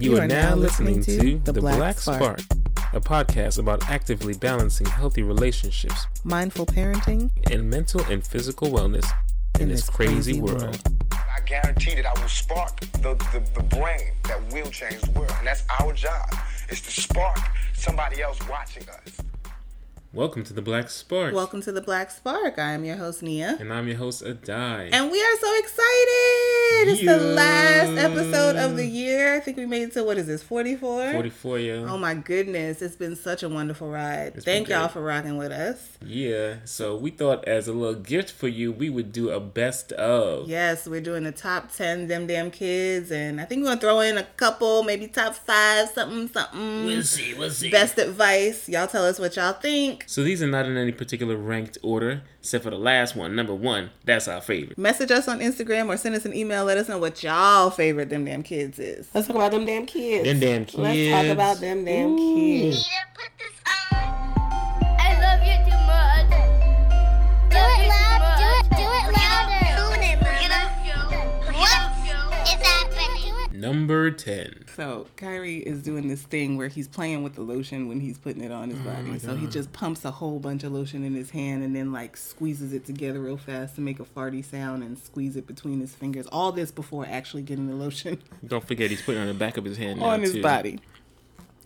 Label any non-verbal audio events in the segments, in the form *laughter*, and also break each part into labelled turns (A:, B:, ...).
A: You, are, now listening to The Black, Spark, a podcast about actively balancing healthy relationships
B: mindful parenting
A: and mental and physical wellness in, this crazy, world.
C: I guarantee that I will spark the, the, the brain that will change the world. And that's our job, is to spark somebody else watching us.
A: Welcome to The Black Spark.
B: Welcome to The Black Spark. I am your host, Nia.
A: And I'm your host, Adai.
B: And we are so excited! It's the last episode of the year. I think we made it to what is this, 44?
A: 44, yo.
B: Oh my goodness, it's been such a wonderful ride.
A: It's
B: Thank y'all for rocking with us.
A: Yeah, so we thought as a little gift for you, we would do a best of.
B: Yes, we're doing the top 10 them damn kids, and I think we're gonna throw in a couple, maybe top five, something, something.
A: We'll see, we'll see.
B: Best advice. Y'all tell us what y'all think.
A: So these are not in any particular ranked order, except for the last one, number one. That's our favorite.
B: Message us on Instagram or send us an email. Let us know what y'all favorite them damn kids is.
D: Let's talk about them damn kids.
A: Them damn kids.
D: Let's talk about them damn kids.
A: Number 10.
B: So Kyrie is doing this thing where he's playing with the lotion when he's putting it on his oh body. So he just pumps a whole bunch of lotion in his hand and then like squeezes it together real fast to make a farty sound and squeeze it between his fingers. All this before actually getting the lotion *laughs*
A: Don't forget he's putting it on the back of his hand
B: on his
A: too.
B: body.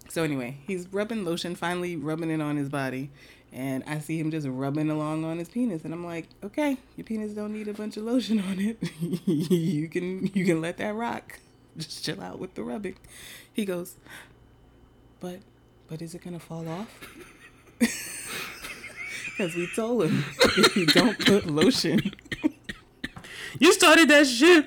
B: So anyway, he's rubbing lotion, finally rubbing it on his body, and I see him just rubbing along on his penis, and I'm like, okay, your penis don't need a bunch of lotion on it. *laughs* you can you can let that rock. *laughs* Just chill out with the rubbing. He goes, but but is it gonna fall off? *laughs* Because we told him if you don't put lotion, *laughs*
A: You started that shit.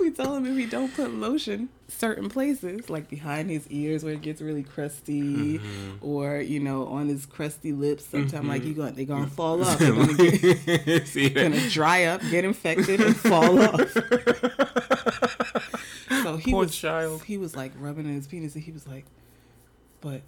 B: we told him if he don't put lotion certain places like behind his ears where it gets really crusty mm-hmm. or you know on his crusty lips sometimes like you mm-hmm. going they gonna fall off they're gonna, get,
A: See
B: gonna dry up get infected and fall off he
A: Poor
B: was
A: child.
B: he was like rubbing his penis and he was like but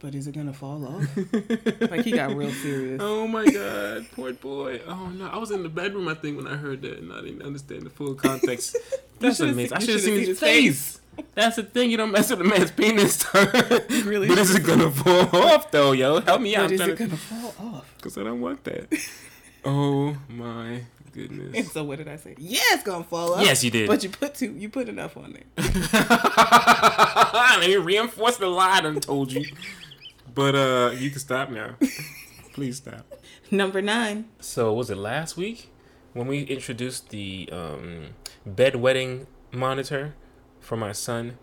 B: but is it gonna fall off *laughs* like he got real serious
A: Oh my god, poor boy. Oh no, I was in the bedroom I think when I heard that and I didn't understand the full context. *laughs* That's amazing. I should have seen his
B: seen his
A: face. That's the thing, you don't mess with a man's penis. *laughs*
B: really
A: but is it gonna fall off though, yo? Help me out.
B: but is it
A: trying
B: gonna fall off
A: Because I don't want that. oh my
B: and so what did I say? Yeah, it's gonna fall off.
A: Yes, you did.
B: But you put two, you put enough on there. *laughs*
A: Let me reinforce the lie I done told you. But uh you can stop now. *laughs* Please stop.
B: Number nine.
A: So was it last week when we introduced the um, bedwetting monitor for my son,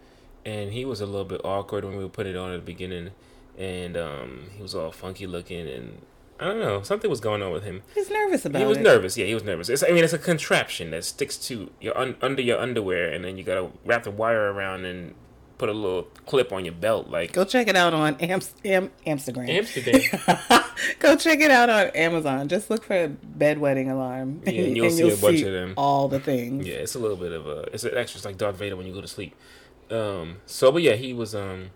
A: and he was a little bit awkward when we put it on at the beginning, and um, he was all funky looking, and I don't know something was going on with him.
B: He's nervous about it.
A: He was
B: it.
A: nervous. Yeah, he was nervous. It's, I mean, it's a contraption that sticks to your un- under your underwear, and then you gotta wrap the wire around and put a little clip on your belt, like
B: Go check it out on Am- Am- Amsterdam.
A: Amsterdam. *laughs*
B: Go check it out on Amazon. Just look for a bedwetting alarm.
A: Yeah, and you'll see a bunch of them.
B: All the things.
A: Yeah, it's a little bit of a. It's an extra. It's like Darth Vader when you go to sleep. Um. So, but yeah, he was um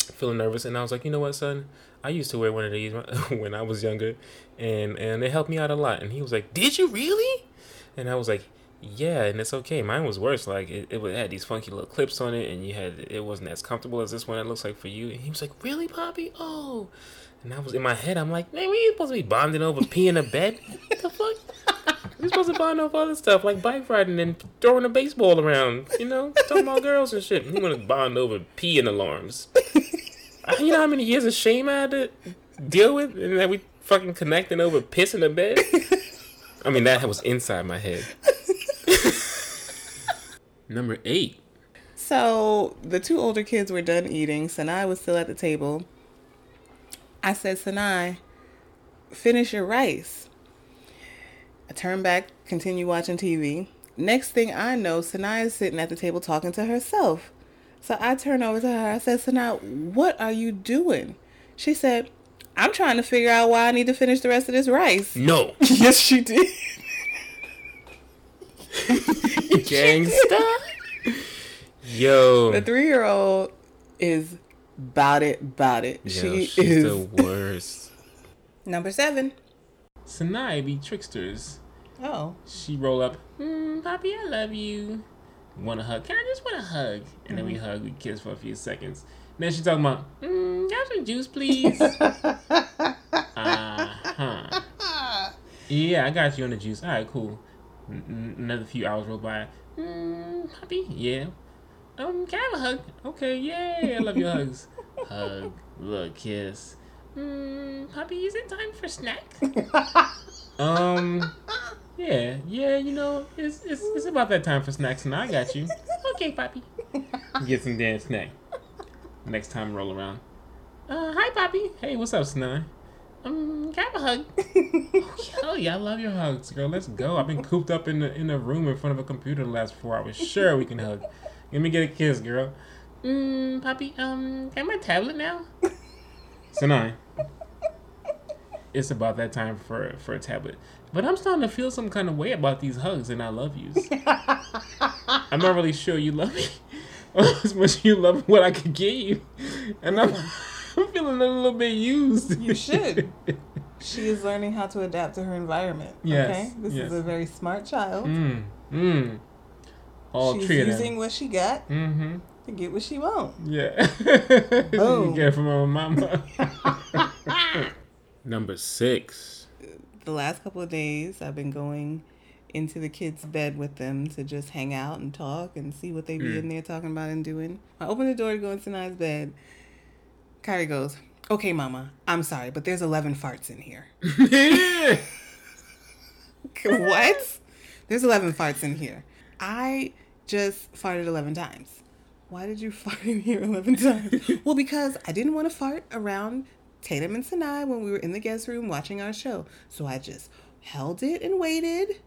A: feeling nervous, and I was like, you know what, son, I used to wear one of these *laughs* when I was younger, and and it helped me out a lot. And he was like, did you really? And I was like, yeah, and it's okay. Mine was worse. Like it, it had these funky little clips on it, and you had it wasn't as comfortable as this one. It looks like for you. And he was like, really, Poppy? Oh. And I was in my head. I'm like, man, we supposed to be bonding over pee in a bed. *laughs* What the fuck? We're supposed to bond over other stuff like bike riding and throwing a baseball around. You know, talking about girls and shit. We want to bond over peeing alarms. *laughs* you know how many years of shame I had to deal with, and that we fucking connecting over piss in the bed. I mean, that was inside my head. *laughs* Number eight.
B: So the two older kids were done eating. Sanai was still at the table. I said, Sanai, finish your rice. I turn back, continue watching TV. Next thing I know, Sanai is sitting at the table talking to herself. So I turn over to her. I said, Sanai, what are you doing? She said, I'm trying to figure out why I need to finish the rest of this rice.
A: No. *laughs*
B: yes, she did. *laughs*
A: Gangsta. Yo.
B: The three year old is about it, about it.
A: Yo,
B: she
A: she's
B: is
A: the worst. *laughs*
B: number seven.
A: Sanai be tricksters.
B: Oh.
A: She roll up, mm, Poppy, I love you. Want a hug? Can I just want a hug? And then we hug, we kiss for a few seconds. And then she's talking about, mm, got some juice, please. *laughs* uh huh. Yeah, I got you on the juice. All right, cool. N- n- another few hours roll by. Mm, puppy, yeah. Um, can I have a hug? Okay, yay, I love your hugs. *laughs* Hug, look, kiss. Mm, puppy, is it time for snack? *laughs* um, yeah, yeah, you know, it's, it's, it's about that time for snacks, and I got you. *laughs* Okay, Poppy. *laughs* Get some damn snack. Next time roll around. Uh, hi, Poppy. Hey, what's up, Snai? Um, can I have a hug? *laughs* Oh yeah, I love your hugs, girl. Let's go. I've been cooped up in the in a room in front of a computer the last four hours. Sure, we can hug. Let me get a kiss, girl. Mmm, Poppy. Um, can I have my tablet now? Sinai. It's about that time for for a tablet. But I'm starting to feel some kind of way about these hugs and I love yous. I'm not really sure you love me *laughs* as much as you love what I could give you, and I'm *laughs* I'm feeling a little bit used.
B: You should. *laughs* She is learning how to adapt to her environment.
A: Yes,
B: Okay? This
A: yes.
B: is a very smart child.
A: Mm, mm. All
B: She's using what she got
A: Mm-hmm.
B: to get what she wants.
A: Yeah. you
B: Boom.
A: get from her mama. Number six.
B: The last couple of days, I've been going into the kids' bed with them to just hang out and talk and see what they be hmm. in there talking about and doing. I open the door to go into Sinai's bed. Kyrie goes, Okay, mama, I'm sorry, but there's 11 farts in here. *laughs* *laughs* what? There's 11 farts in here. I just farted 11 times. Why did you *laughs* fart in here 11 times? well, because I didn't want to fart around Tatum and Sinai when we were in the guest room watching our show. So I just held it and waited.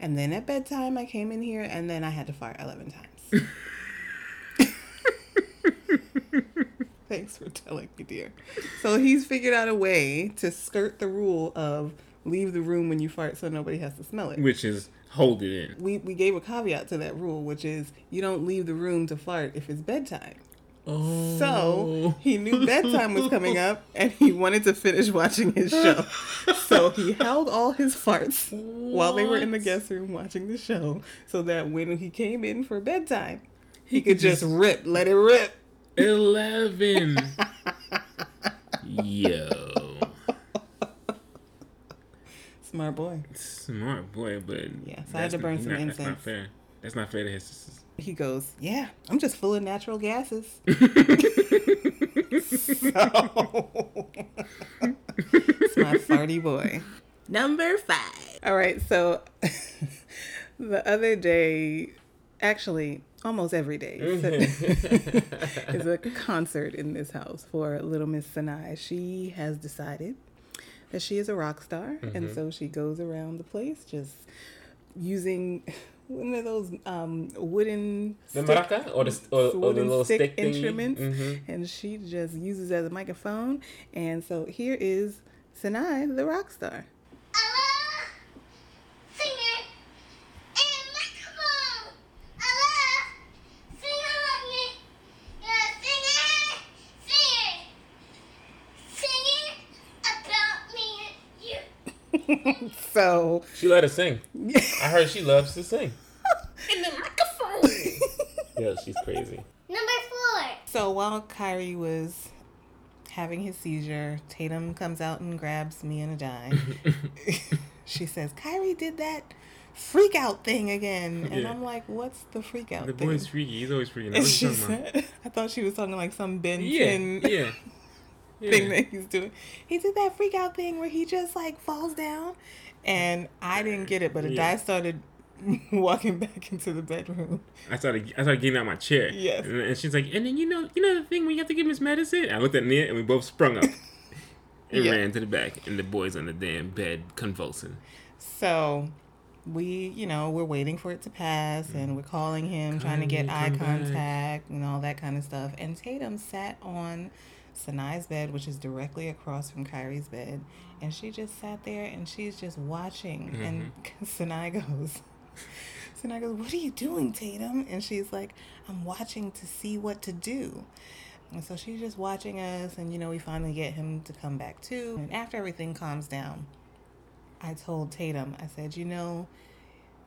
B: And then at bedtime, I came in here and then I had to fart 11 times. *laughs* Thanks for telling me, dear. So he's figured out a way to skirt the rule of leave the room when you fart so nobody has to smell it.
A: Which is hold it in.
B: We, we gave a caveat to that rule, which is you don't leave the room to fart if it's bedtime.
A: Oh.
B: So he knew bedtime was coming up and he wanted to finish watching his show. So he *laughs* held all his farts while they were in the guest room watching the show so that when he came in for bedtime, he, could just rip, let it rip.
A: 11. *laughs* Yo.
B: Smart boy.
A: Smart boy, but.
B: Yeah, so I had to burn some
A: That's not
B: incense.
A: Fair. That's not fair to his sisters.
B: He goes, Yeah, I'm just full of natural gases. *laughs* so, *laughs* it's my farty boy. Number five. All right, so *laughs* the other day, actually, almost every day, mm-hmm. is a concert in this house for little Miss Sinai. She has decided that she is a rock star, and mm-hmm. so she goes around the place just using one of those um, wooden
A: The
B: stick-
A: maraca? Or the, or, or the little
B: stick,
A: stick,
B: instruments,
A: Mhm.
B: and she just uses it as a microphone. And so here is Sinai, the rock star.
E: Hello, singer and microphone. Hello, singer like me. Yeah, singer, singing, singing about me and you.
B: So
A: She let us sing. *laughs* I heard she loves to sing. *laughs*
E: In the microphone. *laughs*
A: Yeah, she's crazy.
E: Number four.
B: So while Kyrie was having his seizure, Tatum comes out and grabs me and Adai. she says, Kyrie did that freak out thing again. And
A: Yeah.
B: I'm like, what's the freak out
A: The
B: thing?
A: boy's freaky. He's always freaking out.
B: and
A: What
B: she
A: you talking about?
B: said, I thought she was talking like some Ben
A: Yeah,
B: 10
A: yeah. yeah.
B: thing that he's doing. He did that freak out thing where he just like falls down. And I didn't get it, but a
A: Yeah.
B: guy started *laughs* walking back into the bedroom.
A: I started I started getting out my chair.
B: Yes.
A: And, and she's like, and then you know you know the thing when you have to give him his medicine? I looked at Nia and we both sprung up. *laughs* and
B: Yeah.
A: ran to the back and the boy's on the damn bed convulsing.
B: So we, you know, we're waiting for it to pass and we're calling him, trying to get eye
A: come back.
B: contact and all that kind of stuff. And Tatum sat on Sanai's bed, which is directly across from Kyrie's bed. And she just sat there and she's just watching. And mm-hmm. *laughs* Sanai goes, Sanai goes, What are you doing, Tatum? And she's like, I'm watching to see what to do. And so she's just watching us, and you know, we finally get him to come back too. And after everything calms down, I told Tatum, I said, you know,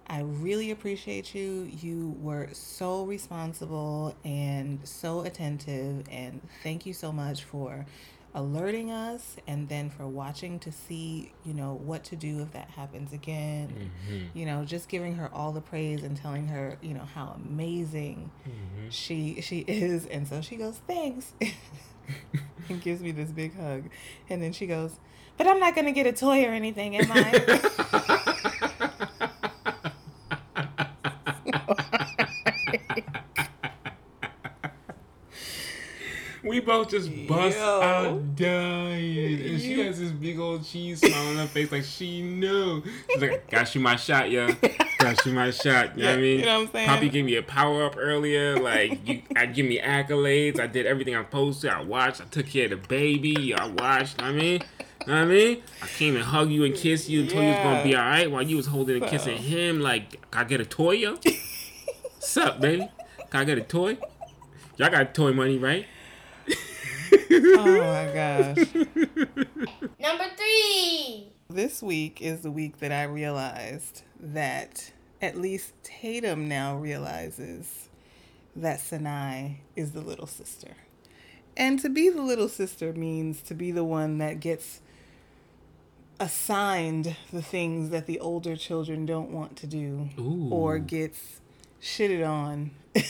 B: I really appreciate you. You were so responsible and so attentive. And thank you so much for alerting us and then for watching to see, you know, what to do if that happens again. Mm-hmm. You know, just giving her all the praise and telling her, you know, how amazing mm-hmm. she she is. And so she goes, "Thanks." *laughs* and gives me this big hug. And then she goes, "But I'm not going to get a toy or anything, am I?" *laughs*
A: We both just bust
B: Yo.
A: out dying. And she has this big old cheese smile on her face like she knew. She's like, got you my shot, yo. Got you my shot. You know what I mean?
B: You know what I'm saying?
A: Poppy gave me a power up earlier. Like, you, I give me accolades. I did everything I'm supposed to. I watched. I took care of the baby. I watched. You know what I mean? You know what I mean? I came and hugged you and kissed you and told you it was gonna be alright while you was holding and kissing him. Like, can I get a toy, yo? *laughs* Sup, baby? Can I get a toy? Y'all got toy money, right?
B: Oh my gosh. *laughs*
E: Number three.
B: This week is the week that I realized that at least Tatum now realizes that Sinai is the little sister. And to be the little sister means to be the one that gets assigned the things that the older children don't want to do or gets shitted on *laughs*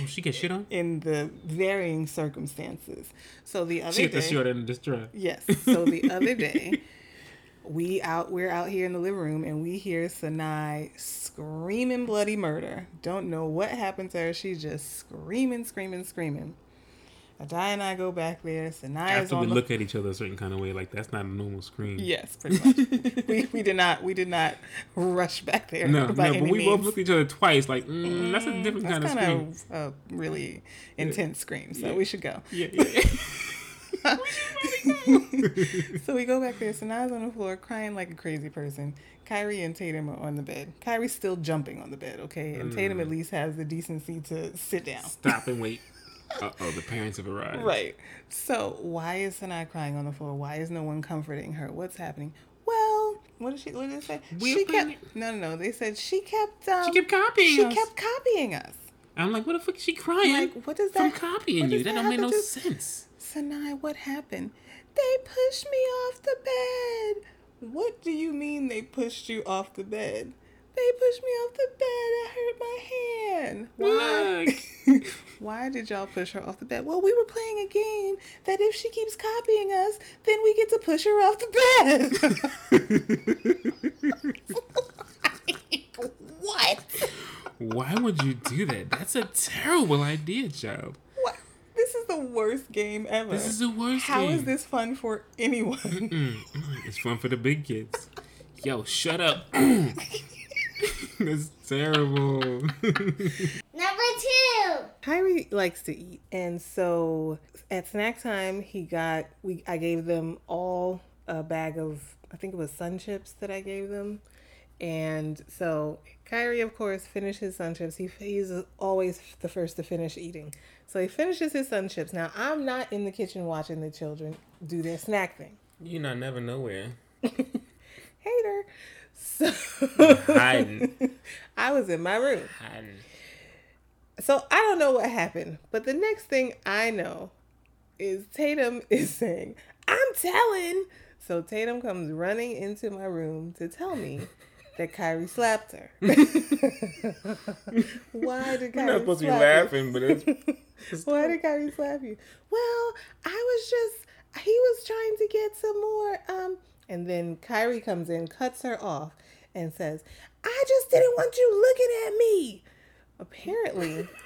A: Oh, she get shit on? *laughs*
B: in the varying circumstances. So the other
A: She get the
B: day,
A: short end of the straw.
B: Yes. So the other day, *laughs* we out we're out here in the living room and we hear Sanai screaming bloody murder. Don't know what happened to her. She's just screaming, screaming, screaming. Adai and I go back there. Sanai is
A: After we
B: the
A: look at each other a certain kind of way, like that's not a normal scream.
B: Yes, pretty *laughs* much. we, we did not we did not rush back there.
A: No, no, but we
B: means.
A: both looked at each other twice, like mm, that's a different
B: That's
A: kind of
B: kind
A: scream.
B: of a really intense scream. So we should go.
A: Yeah, *laughs* yeah. *laughs*
B: So we go back there. Sanai's on the floor crying like a crazy person. Kyrie and Tatum are on the bed. Kyrie's still jumping on the bed, okay? And Tatum at least has the decency to sit down.
A: Stop and wait. Uh oh, the parents have arrived.
B: Right. So why is Sanai crying on the floor? Why is no one comforting her? What's happening? Well, what did she? What did they say?
A: We're
B: she kept. No, no, no. They said she kept. Um,
A: She kept copying
B: She
A: us.
B: kept copying us.
A: I'm like, what the fuck is she crying?
B: Like, what does that?
A: From
B: copying
A: you. That
B: that
A: don't make no
B: to-
A: sense.
B: Sanai, what happened? They pushed me off the bed. What do you mean they pushed you off the bed? They pushed me off the bed. It hurt my hand. Why? *laughs* Why did y'all push her off the bed? Well, we were playing a game that if she keeps copying us, then we get to push her off the bed. *laughs* what?
A: Why would you do that? That's a terrible idea, Joe.
B: What? This is the worst game ever.
A: This is the worst
B: How is
A: game.
B: this fun for anyone?
A: Mm, mm, it's fun for the big kids. Yo, shut up. *laughs* *laughs* That's terrible. *laughs*
E: Number two.
B: Kyrie likes to eat, and so at snack time, he got we. I gave them all a bag of I think it was Sun Chips that I gave them, and so Kyrie, of course, finished his Sun Chips. He he's always the first to finish eating, so he finishes his Sun Chips. Now I'm not in the kitchen watching the children do their snack thing.
A: you not never nowhere. *laughs*
B: Hater. So. *laughs* I was in my room.
A: Hiding.
B: So I don't know what happened, but the next thing I know is Tatum *laughs* is saying, I'm telling. So Tatum comes running into my room to tell me that Kyrie slapped her. *laughs* Why did Kyrie
A: You're not supposed to be
B: you?
A: laughing, but it's
B: Why did Kyrie slap you? Well, I was just he was trying to get some more um and then Kyrie comes in, cuts her off, and says, I just didn't want you looking at me. Apparently *laughs*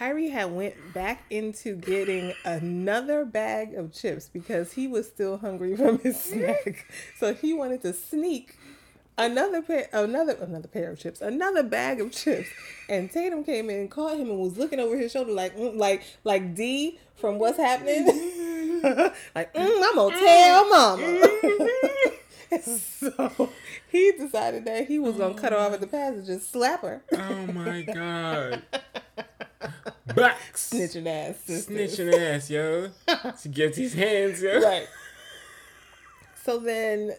B: Kyrie had went back into getting another bag of chips because he was still hungry from his *laughs* snack. So he wanted to sneak another pair another another pair of chips, another bag of chips. And Tatum came in and caught him and was looking over his shoulder like mm, like like D from what's happening. *laughs* *laughs* like mm, I'm gonna tell mama. *laughs* so he decided that he was gonna cut her off at the passage and slap her.
A: oh my *laughs* god. Box.
B: Snitching ass sisters.
A: Snitching ass, yo. She gets his hands, yo.
B: right. So then,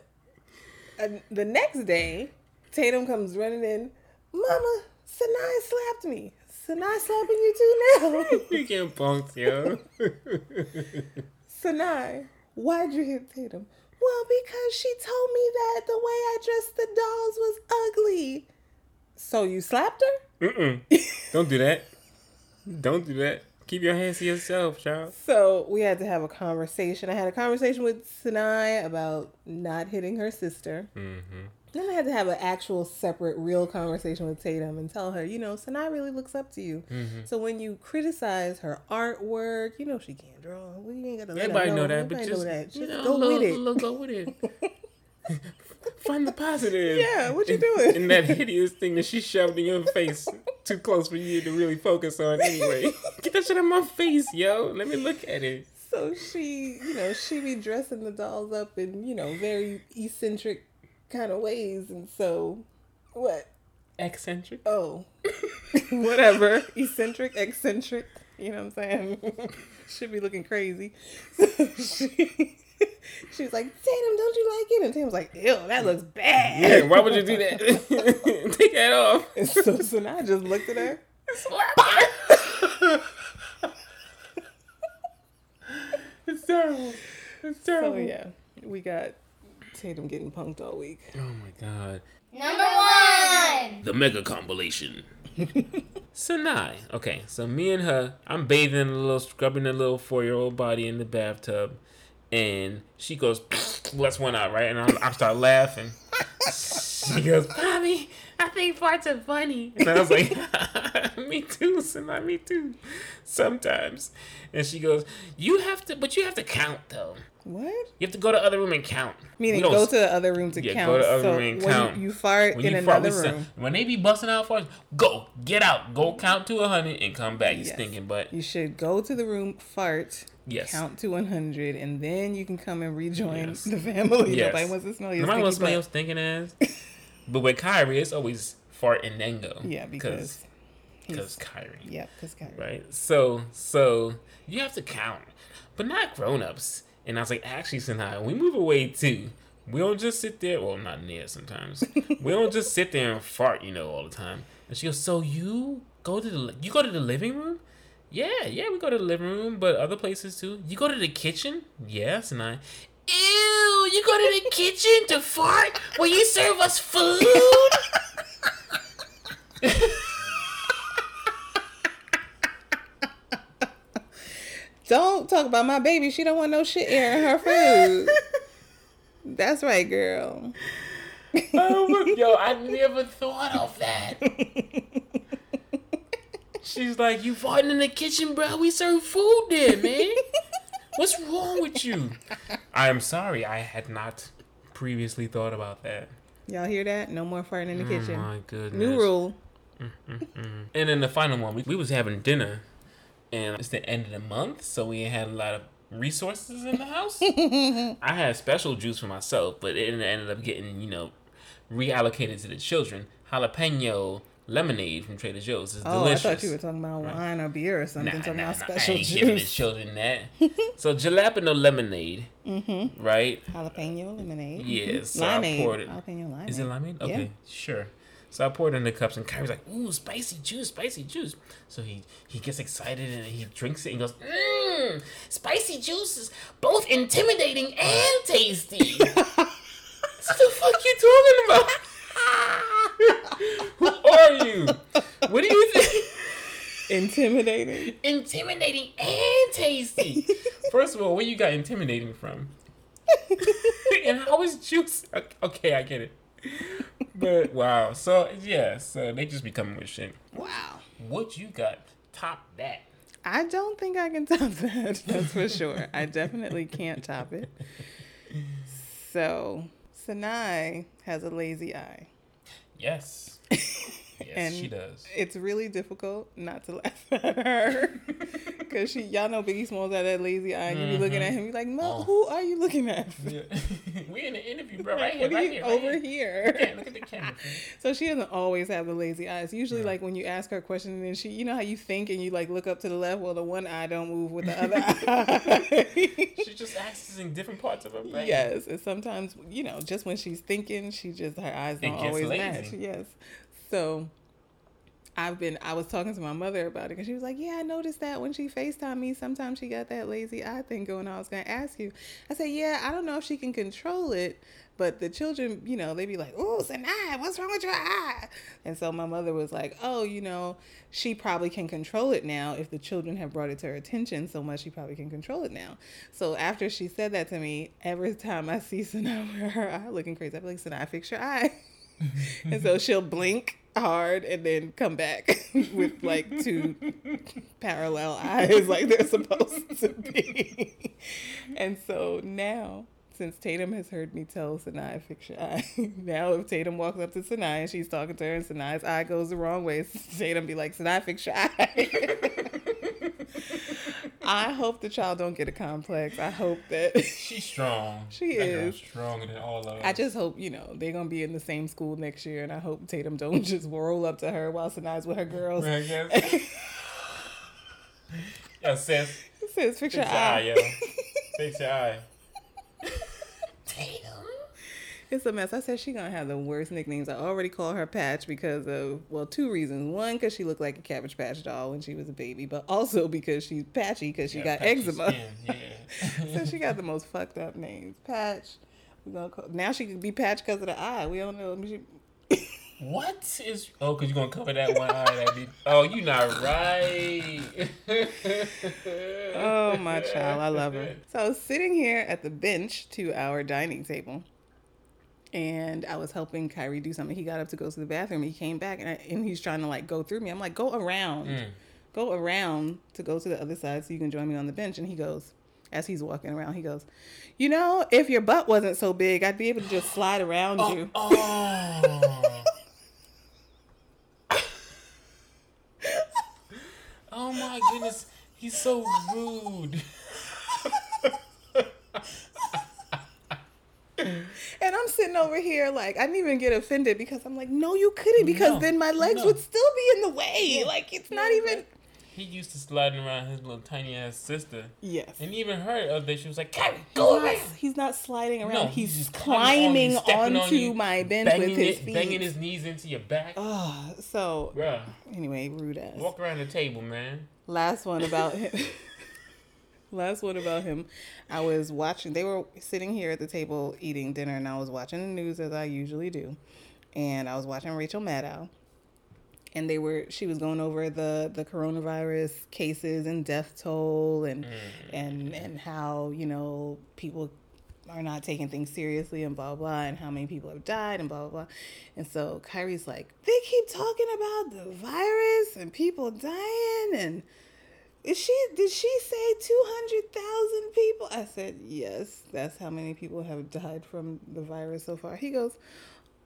B: uh, the next day, Tatum comes running in. Mama, Sanai slapped me. Sanai slapping you too now.
A: You can't punked, yo.
B: Sanai, why'd you hit Tatum? Well, because she told me that the way I dressed the dolls was ugly. So you slapped her?
A: Mm-mm. *laughs* Don't do that. Don't do that. Keep your hands to yourself, child.
B: So we had to have a conversation. I had a conversation with Sinai about not hitting her sister.
A: Mm-hmm.
B: Then I had to have an actual separate, real conversation with Tatum and tell her, you know, Sinai really looks up to you.
A: Mm-hmm.
B: So when you criticize her artwork, you know she can't draw. Well, you ain't gotta let
A: Everybody know that, but
B: Everybody
A: just,
B: know that.
A: you know,
B: go
A: look,
B: with it.
A: look, go with it. *laughs* Find the positive.
B: Yeah, what you
A: in-
B: doing?
A: In that hideous thing that she shoved in your face too close for you to really focus on anyway. *laughs* Get that shit out of my face, yo. Let me look at it.
B: So she, you know, she be dressing the dolls up in, you know, very eccentric kind of ways. And so, what?
A: Eccentric.
B: Oh, *laughs* whatever. *laughs* Eccentric, eccentric. You know what I'm saying? *laughs* Should be looking crazy. So she, she was like, Tatum, don't you like it? And Tatum was like, ew, that looks bad.
A: Yeah, why would you do that? Take that off.
B: And so, so now I just looked at her.
A: it's terrible. It's terrible.
B: So yeah, we got Tatum getting punked all week.
A: Oh my god.
E: Number one.
A: The mega compilation. *laughs* Sanai. Okay, so me and her, I'm bathing a little, scrubbing a little four year old body in the bathtub, and she goes, *laughs* "What's one out?" Right, and I, I start laughing. *laughs* She goes, "Mommy, I think farts are funny," and I was like, *laughs* *laughs* "Me too, Sanai, me too." Sometimes, and she goes, "You have to, but you have to count though.
B: What?
A: You have to go to other room and count."
B: Meaning go to the other room to
A: Yeah,
B: count.
A: go to other
B: so
A: room and count.
B: You, you fart
A: When
B: in
A: you fart,
B: another
A: we say-
B: room.
A: when they be busting out farts, go get out, go count to a hundred and come back. You
B: Yes.
A: stinking butt.
B: You should go to the room, fart,
A: Yes.
B: count to 100, and then you can come and rejoin
A: Yes.
B: the family. *laughs*
A: Yes.
B: Nobody wants to smell your
A: Nobody wants to smell your stinking ass. but with Kyrie, it's always fart and then go.
B: Yeah, because
A: because Kyrie.
B: yeah, because Kyrie.
A: Right. So so you have to count, but not grown ups. And I was like, actually, Sinai, we move away too. We don't just sit there. Well, not near sometimes. *laughs* we don't just sit there and fart, you know, all the time. And she goes, so you go to the you go to the living room? Yeah, yeah, we go to the living room, but other places too. You go to the kitchen? Yes, and I. Ew, you go to the kitchen to fart Will you serve us food? *laughs*
B: Don't talk about my baby. She don't want no shit air in her food. That's right, girl.
A: Oh, yo, I never thought of that. She's like, you farting in the kitchen, bro. We serve food there, man. What's wrong with you? I am sorry. I had not previously thought about that.
B: Y'all hear that? No more farting in the mm, kitchen.
A: Oh, My goodness.
B: New rule.
A: And then the final one, we, we was having dinner, and it's the end of the month, so we had a lot of resources in the house. *laughs* I had special juice for myself, but it ended up getting, you know, reallocated to the children. Jalapeno lemonade from Trader Joe's is
B: Oh,
A: delicious.
B: I thought you were talking about wine or beer or something.
A: Nah,
B: talking
A: nah,
B: about
A: nah,
B: special
A: I ain't giving the children that. *laughs* so jalapeno lemonade, mm-hmm. right?
B: Jalapeno lemonade.
A: Yeah, so I poured it.
B: Jalapeno limeade.
A: Is it limeade?
B: Yeah.
A: Okay, sure. So I poured it in the cups, and Kyrie's like, "Ooh, spicy juice, spicy juice." So he he gets excited and he drinks it and goes, "Mmm, spicy juice is both intimidating and tasty." *laughs* what the fuck you talking about? *laughs* Who are you? What do you think?
B: Intimidating.
A: intimidating and tasty. First of all, where you got intimidating from? *laughs* and how is juice? Okay, I get it. But wow, so yeah, so they just be coming with shit.
B: Wow.
A: What you got? Top that.
B: I don't think I can *laughs* top that. That's for sure. I definitely can't top it. So, Sanai has a lazy eye.
A: Yes. *laughs* Yes,
B: And
A: she does.
B: It's really difficult not to laugh *laughs* at her *laughs* Cause she, y'all know Biggie Smalls had that lazy eye. And you be looking at mm-hmm. him, you like, Mo,
A: Oh.
B: who are you looking at? *laughs*
A: Yeah. we in the interview, bro. Right here,
B: What are
A: right here, right
B: over
A: here.
B: here?
A: Yeah, look at the camera.
B: So she doesn't always have the lazy eyes. Usually,
A: Yeah.
B: like when you ask her a question, and then she, you know how you think and you like look up to the left, well, the one eye don't move with the other eye.
A: She's just accessing different parts of her brain.
B: yes, and sometimes you know, just when she's thinking, she just her eyes don't always
A: lazy.
B: match. Yes, so. I've been. I was talking to my mother about it because she was like, "Yeah, I noticed that when she Facetime me, sometimes she got that lazy eye thing going." I was gonna ask you. I said, "Yeah, I don't know if she can control it, but the children, you know, they'd be like, "Oh, Sanai, what's wrong with your eye?" And so my mother was like, "Oh, you know, she probably can control it now if the children have brought it to her attention so much. She probably can control it now." So after she said that to me, every time I see Sanai with her eye looking crazy, I'm like, "Sanai, fix your eye." *laughs* and so she'll blink hard and then come back *laughs* with like two parallel *laughs* eyes like they're supposed to be. and so now, since Tatum has heard me tell Sanai, fix your eye, now if Tatum walks up to Sanai and she's talking to her and Sanai's eye goes the wrong way, Tatum be like, Sanai, fix your eye. *laughs* I hope the child don't get a complex. I hope that *laughs*
A: She's strong. *laughs*
B: She
A: That
B: is.
A: stronger than all of us.
B: I just hope, you know, they're gonna be in the same school next year and I hope Tatum don't *laughs* just roll up to her while Sanai's with her girls.
A: I guess. Yo, sis.
B: Says fix
A: Fix
B: your
A: your eye,
B: eye.
A: yo. Fix your eye.
B: It's a mess. I said she gonna have the worst nicknames. I already call her Patch because of well, two reasons. One, because she looked like a Cabbage Patch doll when she was a baby, but also because she's patchy because she
A: Yeah,
B: got eczema.
A: skin, Yeah. *laughs*
B: so she got the most fucked up names. Patch. We gonna call, now she could be Patch because of the eye. We don't know. She, *laughs*
A: What is? Oh, cause you're gonna cover that one eye that be. Oh, you not right.
B: oh my child, I love her. *laughs* So sitting here at the bench to our dining table, and I was helping Kyrie do something. He got up to go to the bathroom. He came back, and, I, and he's trying to like go through me. I'm like, go around, mm. go around to go to the other side so you can join me on the bench. And he goes, as he's walking around, he goes, you know, if your butt wasn't so big, I'd be able to just slide around *gasps* oh, you.
A: Oh. *laughs* *laughs* oh my goodness, he's so rude.
B: And I'm sitting over here like I didn't even get offended because I'm like, no, you couldn't because
A: No,
B: then my legs
A: no.
B: would still be in the way. Like it's not even.
A: He used to sliding around his little tiny ass sister,
B: Yes.
A: and even her the other day she was like, "Carrie,
B: He's
A: go
B: not,
A: around."
B: he's not sliding around.
A: No,
B: he's,
A: just
B: climbing
A: stepping on
B: onto
A: you,
B: my bench with his
A: it-
B: feet.
A: banging his knees into your back.
B: Ugh, so
A: Bruh,
B: anyway, rude ass.
A: walk around the table, man.
B: Last one about him. *laughs* Last one about him. I was watching. They were sitting here at the table eating dinner, and I was watching the news as I usually do. And I was watching Rachel Maddow, and they were. She was going over the the coronavirus cases and death toll, and mm. and and how you know people are not taking things seriously and blah blah and how many people have died and blah blah blah. And so Kyrie's like, they keep talking about the virus and people dying and is she did she say 200,000 people? I said, "Yes, that's how many people have died from the virus so far." He goes,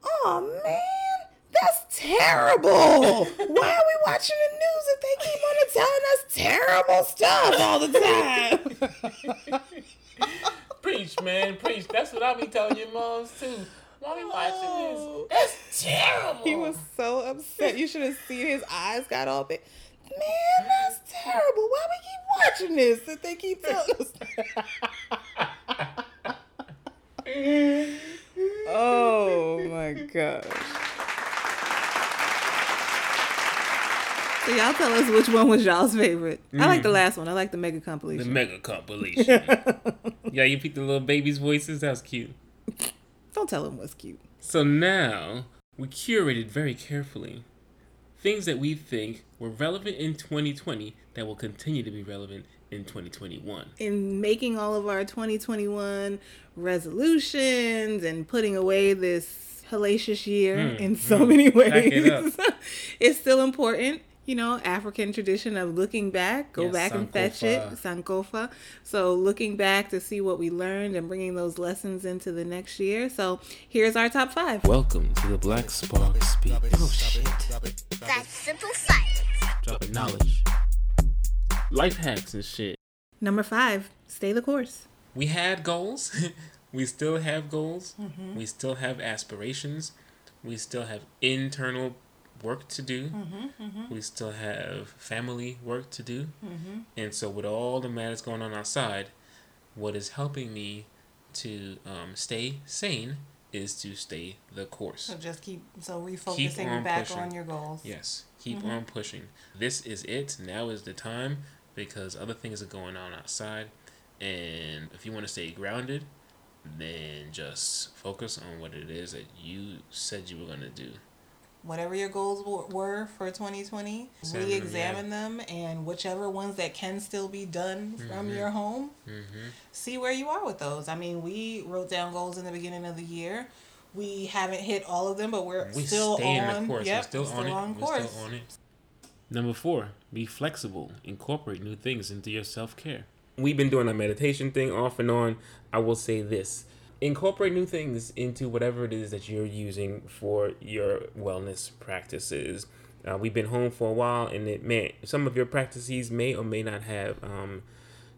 B: "Oh man, that's terrible. Why are we watching the news if they keep on telling us terrible stuff all the time?" *laughs*
A: Preach, man, preach. That's what I be telling your moms too. Why we watching
B: Oh.
A: this? That's terrible.
B: He was so upset. You should have seen his eyes got all big. Man, that's terrible. Why we keep watching this if they keep telling us? oh my gosh. So y'all tell us which one was y'all's favorite. I like the mm. last one. I like the mega compilation.
A: the mega compilation. *laughs* yeah, you picked the little baby's voices. That was cute.
B: Don't tell them what's cute.
A: So now we curated very carefully things that we think were relevant in 2020 that will continue to be relevant in 2021.
B: in making all of our 2021 resolutions and putting away this hellacious year hmm. in so hmm. many ways.
A: It *laughs*
B: it's still important. You know, African tradition of looking back, go
A: Yes,
B: back and fetch it,
A: Sankofa.
B: Sankofa. So, looking back to see what we learned and bringing those lessons into the next year. So, here's our top five.
A: Welcome to the Black Spark Speak. Oh shit.
E: That's simple science.
A: Dropping knowledge. life hacks and shit.
B: Number five, stay the course.
A: We had goals. *laughs* we still have goals. Mm-hmm. We still have aspirations. We still have internal work to do. Mm-hmm, mm-hmm. We still have family work to do. Mm-hmm. And so, with all the madness going on outside, what is helping me to um, stay sane is to stay the course.
B: So just keep so
A: Keep
B: refocusing
A: on
B: back
A: pushing.
B: on your goals.
A: Yes, keep on pushing. This is it. Now is the time because other things are going on outside. And if you want to stay grounded, then just focus on what it is that you said you were going to do.
B: Whatever your goals w- were for 2020,
A: Examine
B: re-examine them, and whichever ones that can still be done from your home,
A: Mm-hmm.
B: see where you are with those. I mean, we wrote down goals in the beginning of the year. We haven't hit all of them, but we're
A: We
B: still
A: stay
B: on.
A: in the course.
B: Yep,
A: we're still,
B: we're
A: on it.
B: on
A: we're
B: course.
A: still on it. Number four, be flexible. Incorporate new things into your self care. We've been doing a meditation thing off and on. I will say this incorporate new things into whatever it is that you're using for your wellness practices. Uh, we've been home for a while, and it may some of your practices may or may not have um,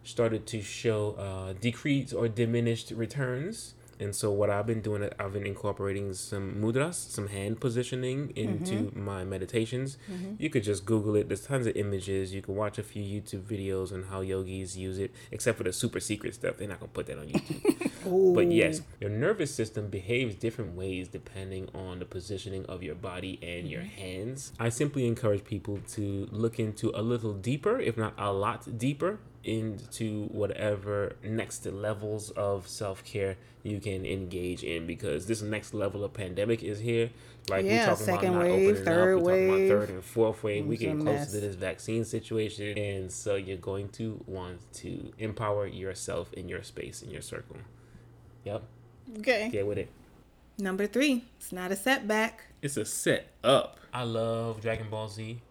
A: started to show uh, decreased or diminished returns. And so what I've been doing, I've been incorporating some mudras, some hand positioning into mm-hmm. my meditations. Mm-hmm. You could just Google it. There's tons of images. You can watch a few YouTube videos on how yogis use it, except for the super secret stuff. They're not gonna put that on YouTube. *laughs* But yes, your nervous system behaves different ways depending on the positioning of your body and your mm-hmm. hands. I simply encourage people to look into a little deeper, if not a lot deeper, into whatever next levels of self care you can engage in because this next level of pandemic is here. Like
B: Yeah,
A: we're talking
B: second
A: about not
B: wave,
A: opening
B: third
A: up, we're talking about third and fourth wave. We
B: It's a mess.
A: closer to this vaccine situation, and so you're going to want to empower yourself in your space, in your circle. Yep,
B: Okay.
A: get with it.
B: Number three, it's not a setback.
A: It's a set up. I love Dragon Ball Z.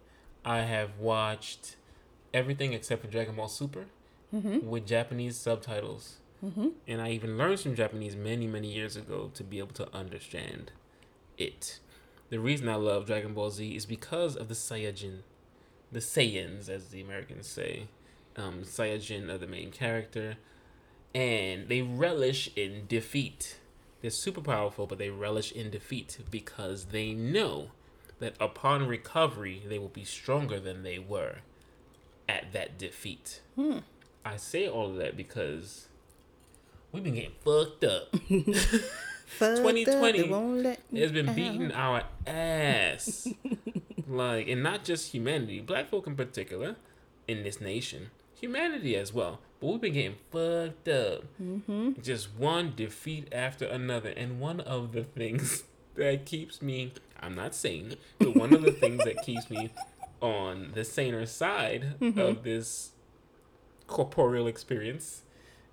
A: I have watched everything except for Dragon Ball Super with Japanese subtitles. Mm-hmm. And I even learned some Japanese many, many years ago to be able to understand it. The reason I love Dragon Ball Z is because of the Saiyajin, the Saiyans, as the Americans say. Um, Saiyajin are the main character, and they relish in defeat. They're super powerful, but they relish in defeat because they know that upon recovery, they will be stronger than they were at that defeat. I say all of that because we've been getting fucked up. *laughs*
B: Fucked
A: 2020
B: it won't let me
A: It's been
B: down.
A: beating our ass. *laughs* like, and not just humanity, black folk in particular, in this nation, humanity as well. But we've been getting fucked up. Mm-hmm. Just one defeat after another. And one of the things *laughs* that keeps me, I'm not saying, but one of the things that keeps me on the saner side mm-hmm. of this corporeal experience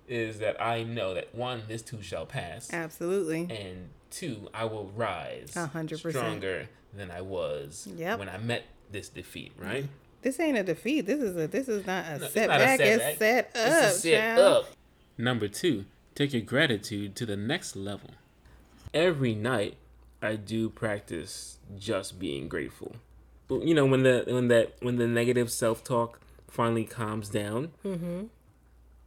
A: is that I know that one, this too shall pass
B: Absolutely.
A: and two, I will rise
B: A hundred percent.
A: stronger than I was
B: Yep.
A: when I met this defeat. Right?
B: This ain't a defeat. This is a this is not a
A: No, it's not a
B: setback. It's set up.
A: It's a set
B: child.
A: up. Number two, take your gratitude to the next level. Every night, I do practice just being grateful. You know, when the when that when the negative self talk finally calms down,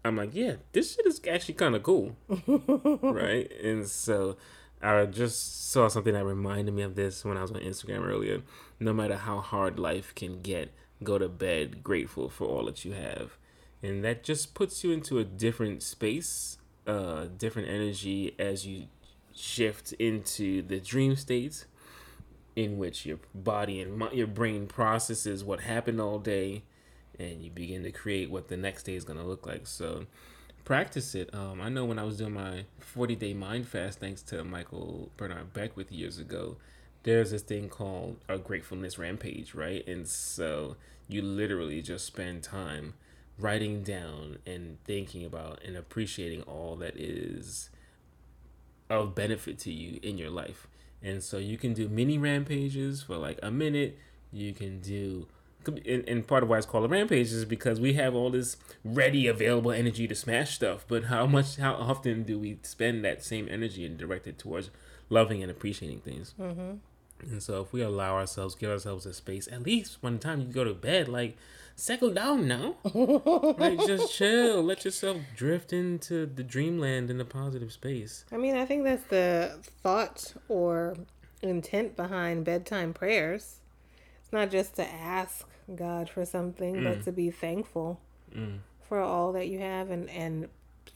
A: I'm like, yeah, this shit is actually kind of cool, *laughs* right? And so I just saw something that reminded me of this when I was on Instagram earlier. No matter how hard life can get, go to bed grateful for all that you have, and that just puts you into a different space, uh, different energy as you shift into the dream states in which your body and your brain processes what happened all day and you begin to create what the next day is going to look like. So practice it. Um, i know when i was doing my 40 day mind fast thanks to michael bernard beckwith years ago there's this thing called a gratefulness rampage right? And so you literally just spend time writing down and thinking about and appreciating all that is of benefit to you in your life. And so you can do mini rampages for like a minute. You can do, and, and part of why it's called a rampage is because we have all this ready, available energy to smash stuff. But how much, how often do we spend that same energy and direct it towards loving and appreciating things? Mm-hmm. And so if we allow ourselves, give ourselves a space, at least one time you go to bed, like settle down now. *laughs* like just chill. Let yourself drift into the dreamland in a positive space.
B: I mean, I think that's the thought or intent behind bedtime prayers. It's not just to ask God for something, but mm. to be thankful mm. for all that you have and, and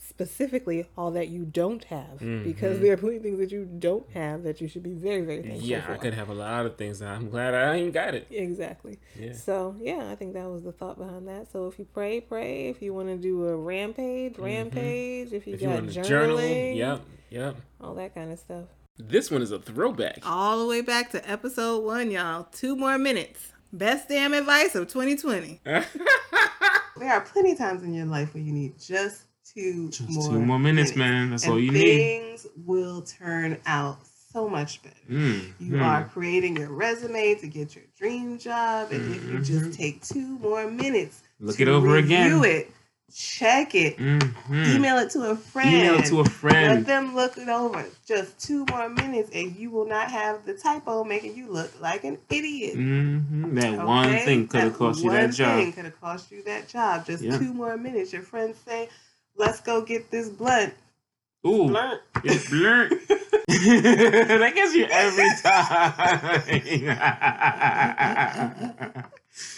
B: specifically all that you don't have. Because there are plenty of things that you don't have that you should be very, very thankful
A: Yeah,
B: for.
A: I could have a lot of things. I'm glad I ain't got it.
B: Exactly.
A: Yeah.
B: So yeah, I think that was the thought behind that. So if you pray, pray. If you want to do a rampage, rampage. If you
A: Mm-hmm. If you
B: got
A: want to
B: journaling,
A: journal, yep, yep.
B: all that kind of stuff.
A: This one is a throwback.
B: All the way back to episode one, y'all. Two more minutes. Best damn advice of 2020. *laughs* there are plenty of times in your life where you need just two
A: Just
B: more
A: two more minutes, man. That's
B: and
A: all you need.
B: things will turn out so much better.
A: Mm,
B: You
A: mm.
B: are creating your resume to get your dream job, and if you just take two more minutes,
A: Look it over again.
B: review it, check it,
A: Mhm.
B: email it to a friend,
A: Email it to a friend, let
B: them look it over. Just two more minutes, and you will not have the typo making you look like an idiot.
A: hmm That one thing could have cost you that job.
B: could have cost you that job. Just
A: Yeah.
B: two more minutes. Your friends say, "Let's go get this blunt."
A: Ooh,
B: Blunt.
A: it's blunt. *laughs* that gets you every *laughs* time.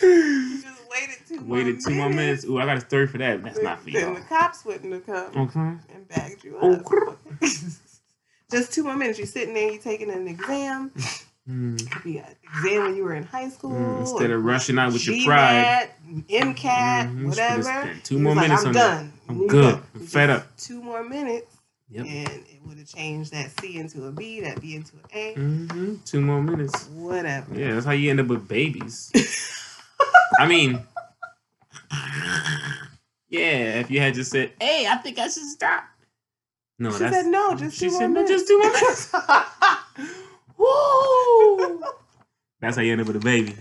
B: You just waited two.
A: Waited two more minutes. Ooh, I got a story for that. That's
B: Then,
A: not for
B: then
A: y'all.
B: the cops wouldn't have come
A: Okay.
B: and bagged you
A: Oh,
B: up. *laughs* just two more minutes. You're sitting there. You're taking an exam.
A: Mm.
B: Could be an exam when you were in high school.
A: Mm, instead of rushing out with your pride.
B: MCAT,
A: Mhm,
B: whatever.
A: two more
B: like,
A: minutes
B: I'm
A: on
B: done.
A: that. I'm good. I'm fed up.
B: Two more minutes,
A: Yep.
B: and it would have changed that C into a B, that B into an A,
A: hmm Two more minutes.
B: whatever.
A: Yeah, that's how you end up with babies. *laughs* I mean, yeah, if you had just said, "Hey, I think I should stop." No,
B: She
A: that's
B: said no, just
A: she
B: two
A: said
B: more
A: no, just two more *laughs* minutes. *laughs* Woo! *laughs* That's how you end up with a baby.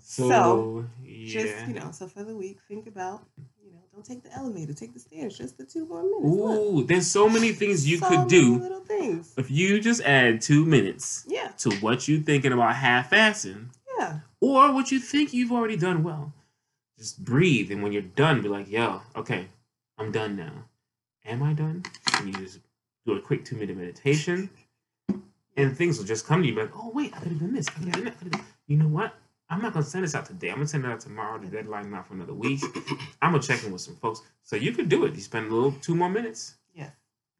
A: So,
B: So,
A: yeah.
B: Just you know, so for the week, think about you know, don't take the elevator, take the stairs, just the two more minutes. Look,
A: Ooh, there's so many things you
B: so
A: could
B: many
A: do
B: Little things.
A: if you just add two minutes
B: Yeah,
A: to what you thinking about half-assing.
B: yeah.
A: or what you think you've already done well. Just breathe, and when you're done, be like, "Yo, okay, I'm done now. Am I done?" And you just do a quick two minute meditation, and things will just come to you. Like, "Oh wait, I could have done this. I could have done that. I coulda done-" You know what? I'm not gonna send this out today. I'm gonna send it out tomorrow. The deadline not for another week. I'm gonna check in with some folks. So you could do it. You spend a little two more minutes.
B: Yeah.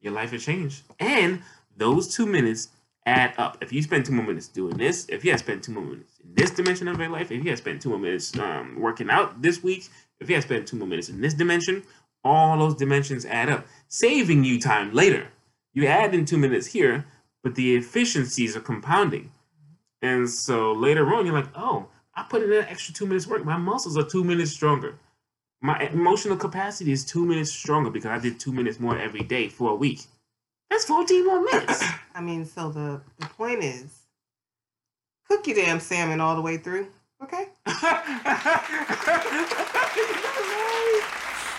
A: Your life has changed, and those two minutes add up. If you spend two more minutes doing this, if you had spent two more minutes in this dimension of your life, if you had spent two more minutes um, working out this week, if you had spent two more minutes in this dimension, all those dimensions add up, saving you time later. You add in two minutes here, but the efficiencies are compounding. And so later on, you're like, oh, I put in an extra two minutes work. My muscles are two minutes stronger. My emotional capacity is two minutes stronger because I did two minutes more every day for a week. That's 14 more minutes. *coughs*
B: I mean, so the the point is, cook your damn salmon all the way through, okay? *laughs* *laughs*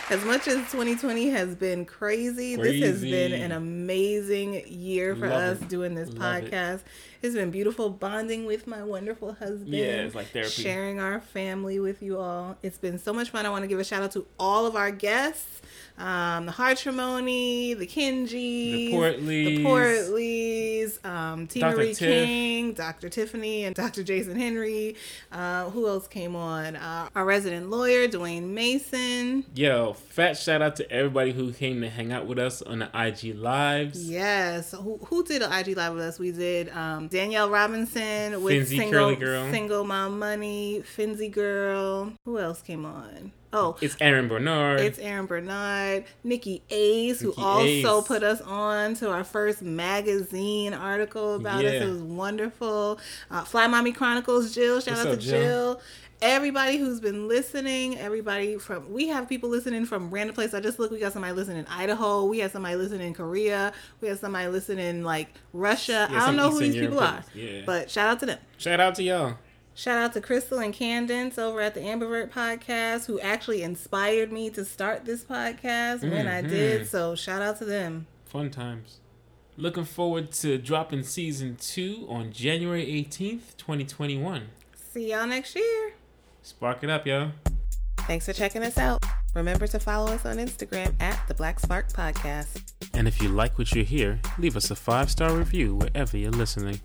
B: As much as 2020 has been crazy, this has been an amazing year for
A: Love
B: us
A: it.
B: doing this
A: Love it.
B: podcast. It's been beautiful bonding with my wonderful husband.
A: Yeah, it's like therapy.
B: Sharing our family with you all. It's been so much fun. I want to give a shout out to all of our guests. Um, the Hartrimony, the Kinjis,
A: The Portleys,
B: the
A: Portleys.
B: Um, Tina
A: Dr.
B: Marie
A: Tiff.
B: King, Dr. Tiffany, and Dr. Jason Henry. Uh, who else came on? Uh, our resident lawyer, Dwayne Mason.
A: Yo, fat shout out to everybody who came to hang out with us on the IG lives.
B: Yes. Who, who did an IG live with us? We did um, Danielle Robinson with
A: Finzy
B: single,
A: Girl.
B: single Mom Money, Finzy Girl. Who else came on? Oh,
A: It's Aaron Bernard.
B: It's Aaron Bernard, Nikki Ace, who
A: Nikki
B: also
A: Ace.
B: put us on to our first magazine article about us. It was wonderful. Uh, Fly Mommy Chronicles, Jill. Shout
A: What's
B: out
A: up,
B: to
A: Jill?
B: Jill. Everybody who's been listening, everybody from we have people listening from random places. I just look, we got somebody listening in Idaho, we had somebody listening in Korea, we had somebody listening in like Russia.
A: Yeah,
B: I don't know who
A: Eastern
B: these people are,
A: yeah.
B: but shout out to them.
A: shout out to y'all.
B: Shout out to Crystal and Candence over at the Ambivert podcast who actually inspired me to start this podcast when I did. Mm-hmm. So shout out to them.
A: Fun times. Looking forward to dropping season two on January 18th, 2021.
B: See y'all next year.
A: Spark it up, y'all.
B: Thanks for checking us out. Remember to follow us on Instagram at the Black Spark Podcast.
A: And if you like what you hear, leave us a five star review wherever you're listening.